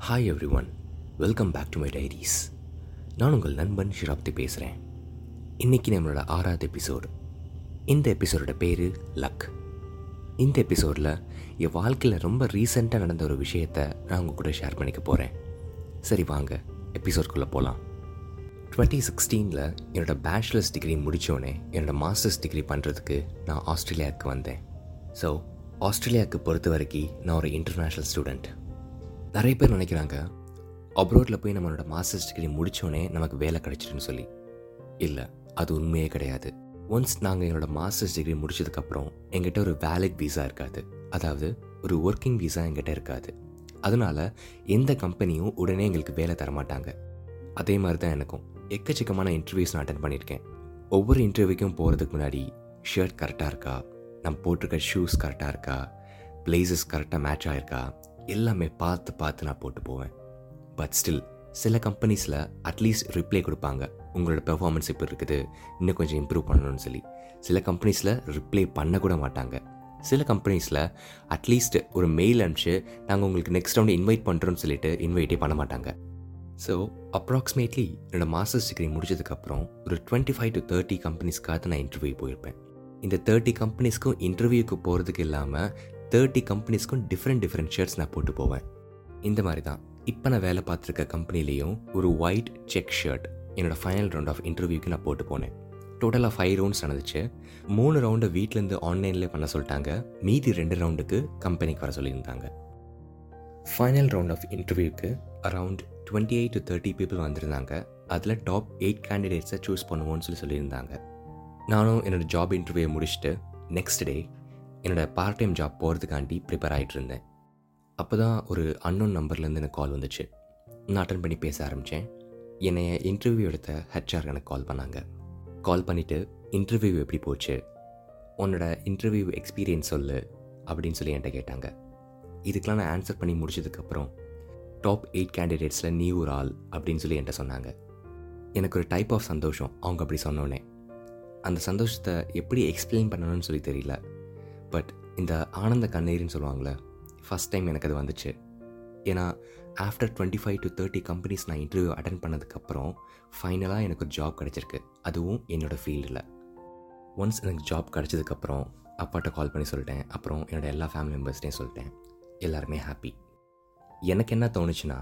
Hi everyone welcome back to my diaries நான் உங்கள் நண்பன் ஷிராப்தி பேசுகிறேன் இன்றைக்கி நம்மளோட ஆறாவது எபிசோடு இந்த எபிசோடோட பேர் லக். இந்த எபிசோடில் என் வாழ்க்கையில் ரொம்ப ரீசெண்டாக நடந்த ஒரு விஷயத்தை நான் உங்கள் கூட ஷேர் பண்ணிக்க போகிறேன் சரி வாங்க எபிசோட்குள்ளே போகலாம் டுவெண்ட்டி சிக்ஸ்டீனில் என்னோட பேச்சுலர்ஸ் டிகிரி முடித்தோடனே என்னோட மாஸ்டர்ஸ் டிகிரி பண்ணுறதுக்கு நான் ஆஸ்திரேலியாவுக்கு வந்தேன். ஸோ ஆஸ்திரேலியாவுக்கு பொறுத்த வரைக்கும் நான் ஒரு இன்டர்நேஷ்னல் ஸ்டூடெண்ட் நிறைய பேர் நினைக்கிறாங்க அப்ரோட்டில் போய் நம்மளோட மாஸ்டர்ஸ் டிகிரி முடித்தோடனே நமக்கு வேலை கிடைச்சிருன்னு சொல்லி. இல்லை அது உண்மையே கிடையாது. ஒன்ஸ் நாங்கள் எங்களோட மாஸ்டர்ஸ் டிகிரி முடிச்சதுக்கப்புறம் எங்கிட்ட ஒரு வேலிட் வீசா இருக்காது. அதாவது ஒரு ஒர்க்கிங் வீசா எங்கிட்ட இருக்காது. அதனால எந்த கம்பெனியும் உடனே எங்களுக்கு வேலை தர மாட்டாங்க. அதே மாதிரி தான் எனக்கும். எக்கச்சக்கமான இன்டர்வியூஸ் நான் அட்டன் பண்ணியிருக்கேன். ஒவ்வொரு இன்டர்வியூக்கும் போகிறதுக்கு முன்னாடி ஷர்ட் கரெக்டாக இருக்கா? நம்ம போட்டிருக்க ஷூஸ் கரெக்டாக இருக்கா? பிளேசஸ் கரெக்டாக மேட்ச் ஆகிருக்கா எல்லாமே பார்த்து பார்த்து நான் போட்டு போவேன். பட் ஸ்டில் சில கம்பெனிஸில் அட்லீஸ்ட் ரிப்ளை கொடுப்பாங்க. உங்களோட பெர்ஃபார்மன்ஸ் இப்போ இருக்குது? இன்னும் கொஞ்சம் இம்ப்ரூவ் பண்ணணும்னு சொல்லி. சில கம்பெனிஸில் ரிப்ளை பண்ணக்கூட மாட்டாங்க. சில கம்பெனிஸில் அட்லீஸ்ட் ஒரு மெயில் அனுப்பிச்சு நாங்கள் உங்களுக்கு நெக்ஸ்ட் ரவுண்ட் இன்வைட் பண்ணுறோம்னு சொல்லிட்டு இன்வைட்டே பண்ண மாட்டாங்க. ஸோ அப்ராக்சிமேட்லி என்னோட மாஸ்டர்ஸ் டிகிரி முடிச்சதுக்கப்புறம் ஒரு டுவெண்ட்டி ஃபைவ் டு தேர்ட்டி கம்பெனிஸ்க்காக நான் இன்டர்வியூ போயிருப்பேன். இந்த தேர்ட்டி கம்பெனிஸ்க்கும் இன்டர்வியூக்கு போகிறதுக்கு இல்லாமல் தேர்ட்டி கம்பெனிஸ்க்கும் டிஃப்ரெண்ட் டிஃப்ரெண்ட் ஷர்ட்ஸ் நான் போட்டு போவேன். இந்த மாதிரி தான். இப்போ நான் வேலை பார்த்துருக்க கம்பெனிலையும் ஒரு ஒயிட் செக் ஷர்ட் என்னோட ஃபைனல் ரவுண்ட் ஆஃப் இன்டர்வியூக்கு நான் போட்டு போனேன். டோட்டலாக ஃபைவ் ரவுண்ட்ஸ் நடந்துச்சு. மூணு ரவுண்டை வீட்டிலேருந்து ஆன்லைன்லேயே பண்ண சொல்லிட்டாங்க. மீதி ரெண்டு ரவுண்டுக்கு கம்பெனிக்கு வர சொல்லியிருந்தாங்க. ஃபைனல் ரவுண்ட் ஆஃப் இன்டர்வியூக்கு around twenty eight to thirty people வந்திருந்தாங்க. அதில் டாப் எயிட் கேண்டிடேட்ஸை சூஸ் பண்ணுவோன்னு சொல்லி சொல்லியிருந்தாங்க. நானும் என்னோடய ஜாப் இன்டர்வியூ முடிச்சுட்டு நெக்ஸ்ட் டே என்னோடய பார்ட் டைம் ஜாப் போகிறதுக்காண்டி ப்ரிப்பேர் ஆகிட்டு இருந்தேன். அப்போ தான் ஒரு அன்னோன் நம்பர்லேருந்து எனக்கு கால் வந்துச்சு. நான் அட்டன் பண்ணி பேச ஆரம்பித்தேன் என்னைய இன்டர்வியூ எடுத்த ஹெச்ஆர் எனக்கு கால் பண்ணாங்க. கால் பண்ணிவிட்டு இன்டர்வியூ எப்படி போச்சு? உன்னோட இன்டர்வியூ எக்ஸ்பீரியன்ஸ் சொல்லு அப்படின்னு சொல்லி என்கிட்ட கேட்டாங்க. இதுக்கெலாம் நான் ஆன்சர் பண்ணி முடிச்சதுக்கப்புறம் டாப் எயிட் கேண்டிடேட்ஸில் நீ ஒரு ஆள் அப்படின்னு சொல்லி என்கிட்ட சொன்னாங்க. எனக்கு ஒரு டைப் ஆஃப் சந்தோஷம். அவங்க அப்படி சொன்னோன்னே அந்த சந்தோஷத்தை எப்படி எக்ஸ்பிளைன் பண்ணணும்னு சொல்லி தெரியல. பட் இந்த ஆனந்த கண்ணீர்னு சொல்லுவாங்களே ஃபஸ்ட் டைம் எனக்கு அது வந்துச்சு. ஏன்னா after twenty five to thirty companies நான் இன்டர்வியூ அட்டன் பண்ணதுக்கப்புறம் ஃபைனலாக எனக்கு ஒரு ஜாப் கிடச்சிருக்கு. அதுவும் என்னோடய ஃபீல்டில் ஒன்ஸ் எனக்கு ஜாப் கிடச்சதுக்கப்புறம் அப்பாட்ட கால் பண்ணி சொல்லிட்டேன். அப்புறம் என்னோடய எல்லா ஃபேமிலி மெம்பர்ஸ்டையும் சொல்லிட்டேன். எல்லாருமே ஹாப்பி எனக்கு என்ன தோணுச்சுன்னா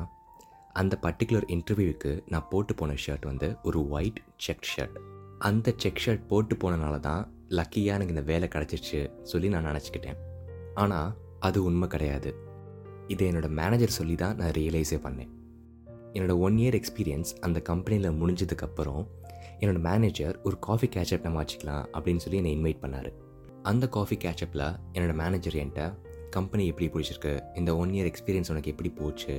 அந்த பர்டிகுலர் இன்டர்வியூவுக்கு நான் போட்டு போன ஷர்ட் வந்து ஒரு ஒயிட் செக் ஷர்ட் அந்த செக் ஷர்ட் போட்டு போனனால தான் லக்கியாக எனக்கு இந்த வேலை கிடச்சிருச்சு சொல்லி நான் நினச்சிக்கிட்டேன். ஆனால் அது உண்மை கிடையாது. இதை என்னோடய மேனேஜர் சொல்லி தான் நான் ரியலைஸே பண்ணேன். என்னோடய ஒன் இயர் எக்ஸ்பீரியன்ஸ் அந்த கம்பெனியில் முடிஞ்சதுக்கப்புறம் என்னோடய மேனேஜர் ஒரு காஃபி கேட்சப் நம்ம வச்சுக்கலாம் அப்படின்னு சொல்லி என்னை இன்வைட் பண்ணார். அந்த காஃபி கேட்சப்பில் என்னோடய மேனேஜர் என்கிட்ட கம்பெனி எப்படி பிடிச்சிருக்கு இந்த ஒன் இயர் எக்ஸ்பீரியன்ஸ் உனக்கு எப்படி போச்சு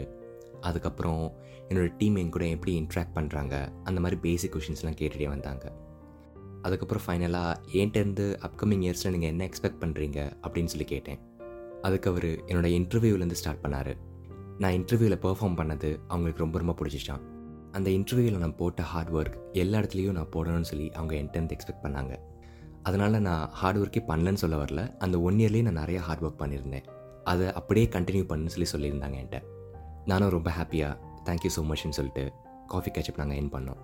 அதுக்கப்புறம் என்னோடய டீம் என் கூட எப்படி இன்ட்ராக்ட் பண்ணுறாங்க அந்த மாதிரி பேசிக் கொஷின்ஸ்லாம் கேட்டுகிட்டே வந்தாங்க. அதுக்கப்புறம் ஃபைனலாக ஏன்ட்டேருந்து அப்கமிங் இயர்ஸில் நீங்கள் என்ன எக்ஸ்பெக்ட் பண்ணுறீங்க அப்படின்னு சொல்லி கேட்டேன். அதுக்கு அவர் என்னோடய இன்டர்வியூலேருந்து ஸ்டார்ட் பண்ணார். நான் இன்டர்வியூவில் பெர்ஃபார்ம் பண்ணது அவங்களுக்கு ரொம்ப ரொம்ப பிடிச்சிச்சான் அந்த இன்டர்வியூவில் நான் போட்ட ஹார்ட் ஒர்க் எல்லா இடத்துலையும் நான் போடணும்னு சொல்லி அவங்க என்கிட்ட எக்ஸ்பெக்ட் பண்ணாங்க. அதனால் நான் ஹார்ட் ஒர்க்கே பண்ணலன்னு சொல்ல வரல. அந்த ஒன் இயர்லேயே நான் நிறைய ஹார்ட் ஒர்க் பண்ணியிருந்தேன். அதை அப்படியே கண்டினியூ பண்ணுன்னு சொல்லி சொல்லியிருந்தாங்க என்கிட்ட. நானும் ரொம்ப ஹாப்பியாக தேங்க்யூ ஸோ மச்னு சொல்லிட்டு காஃபி கேட்சப் நாங்கள் என் பண்ணோம்.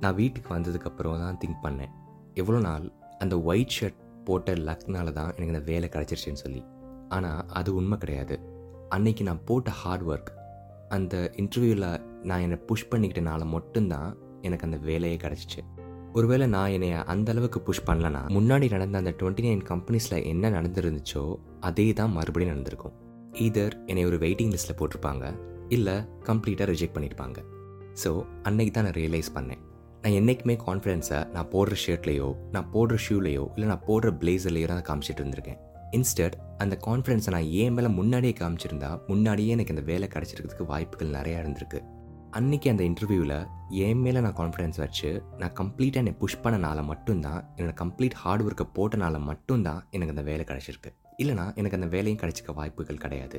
நான் வீட்டுக்கு வந்ததுக்கப்புறம் தான் திங்க் பண்ணேன். எவ்வளோ நாள் அந்த ஒயிட் ஷர்ட் போட்ட லக்னால தான் எனக்கு அந்த வேலை கிடச்சிருச்சுன்னு சொல்லி. ஆனால் அது உண்மை கிடையாது. அன்னைக்கு நான் போட்ட ஹார்ட் ஒர்க் அந்த இன்டர்வியூவில் நான் என்னை புஷ் பண்ணிக்கிட்டனால மட்டும்தான் எனக்கு அந்த வேலையே கிடச்சிச்சு. ஒருவேளை நான் என்னைய அந்த அளவுக்கு புஷ் பண்ணலனா முன்னாடி நடந்த அந்த டுவெண்ட்டி நைன் கம்பெனிஸில் என்ன நடந்துருந்துச்சோ அதே தான் மறுபடியும் நடந்திருக்கும். ஈதர் என்னை ஒரு வெயிட்டிங் லிஸ்ட்டில் போட்டிருப்பாங்க இல்லை கம்ப்ளீட்டாக ரிஜெக்ட் பண்ணியிருப்பாங்க ஸோ அன்னைக்கு தான் நான் ரியலைஸ் பண்ணேன். நான் என்றைக்குமே கான்ஃபிடென்ஸை நான் போடுற ஷர்ட்லேயோ நான் போடுற ஷூலேயோ இல்லை நான் போடுற பிளேசர்லேயோ தான் காமிச்சிட்டு இருந்திருக்கேன். இன்ஸ்டட் அந்த கான்ஃபிடென்ஸை நான் ஏன் மேலே முன்னாடியே காமிச்சிருந்தா முன்னாடியே எனக்கு இந்த வேலை கிடச்சிருக்கிறதுக்கு வாய்ப்புகள் நிறையா இருந்திருக்கு. அன்னைக்கு அந்த இன்டர்வியூவில் என் மேலே நான் கான்ஃபிடென்ஸ் வச்சு நான் கம்ப்ளீட்டாக என்னை புஷ் பண்ணனால மட்டும்தான் என்னோடய கம்ப்ளீட் ஹார்ட் ஒர்க்கை போட்டனால மட்டும்தான் எனக்கு அந்த வேலை கிடச்சிருக்கு. இல்லைனா எனக்கு அந்த வேலையும் கிடைச்சிக்க வாய்ப்புகள் கிடையாது.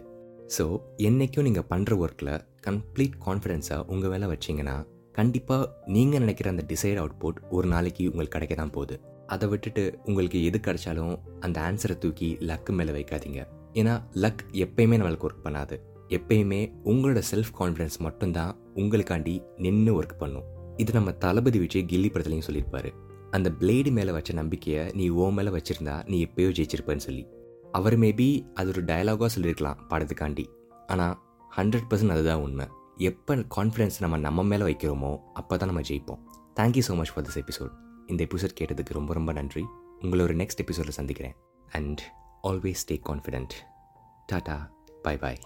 ஸோ என்றைக்கும் நீங்கள் பண்ணுற ஒர்க்கில் கம்ப்ளீட் கான்ஃபிடென்ஸை உங்கள் வேலை வச்சிங்கன்னா கண்டிப்பாக நீங்கள் நினைக்கிற அந்த டிசைட் அவுட்புட் ஒரு நாளைக்கு உங்களுக்கு கிடைக்க தான் போகுது. அதை விட்டுட்டு உங்களுக்கு எது கிடைச்சாலும் அந்த ஆன்சரை தூக்கி லக்கு மேலே வைக்காதீங்க. ஏன்னா லக் எப்பயுமே நம்மளுக்கு ஒர்க் பண்ணாது. எப்பயுமே உங்களோட செல்ஃப் கான்ஃபிடன்ஸ் மட்டும்தான் உங்களுக்காண்டி நின்று ஒர்க் பண்ணும். இது நம்ம தளபதி விஜய் கில்லி படத்துலையும் சொல்லியிருப்பாரு. அந்த பிளேடு மேலே வச்ச நம்பிக்கையை நீ ஓ மேலே வச்சிருந்தா நீ எப்பயோ ஜெயிச்சிருப்பேன்னு சொல்லி. அவர் மேபி அது ஒரு டயலாகாக சொல்லியிருக்கலாம் படத்துக்காண்டி. ஆனால் ஹண்ட்ரட் பர்சன்ட் அதுதான் உண்மை. எப்போ கான்ஃபிடென்ஸ் நம்ம நம்ம மேலே வைக்கிறோமோ அப்போ தான் நம்ம ஜெயிப்போம். Thank you so much for this episode இந்த எபிசோட் கேட்டதுக்கு ரொம்ப ரொம்ப நன்றி. உங்களை ஒரு நெக்ஸ்ட் எபிசோடில் சந்திக்கிறேன். And always stay confident tata bye bye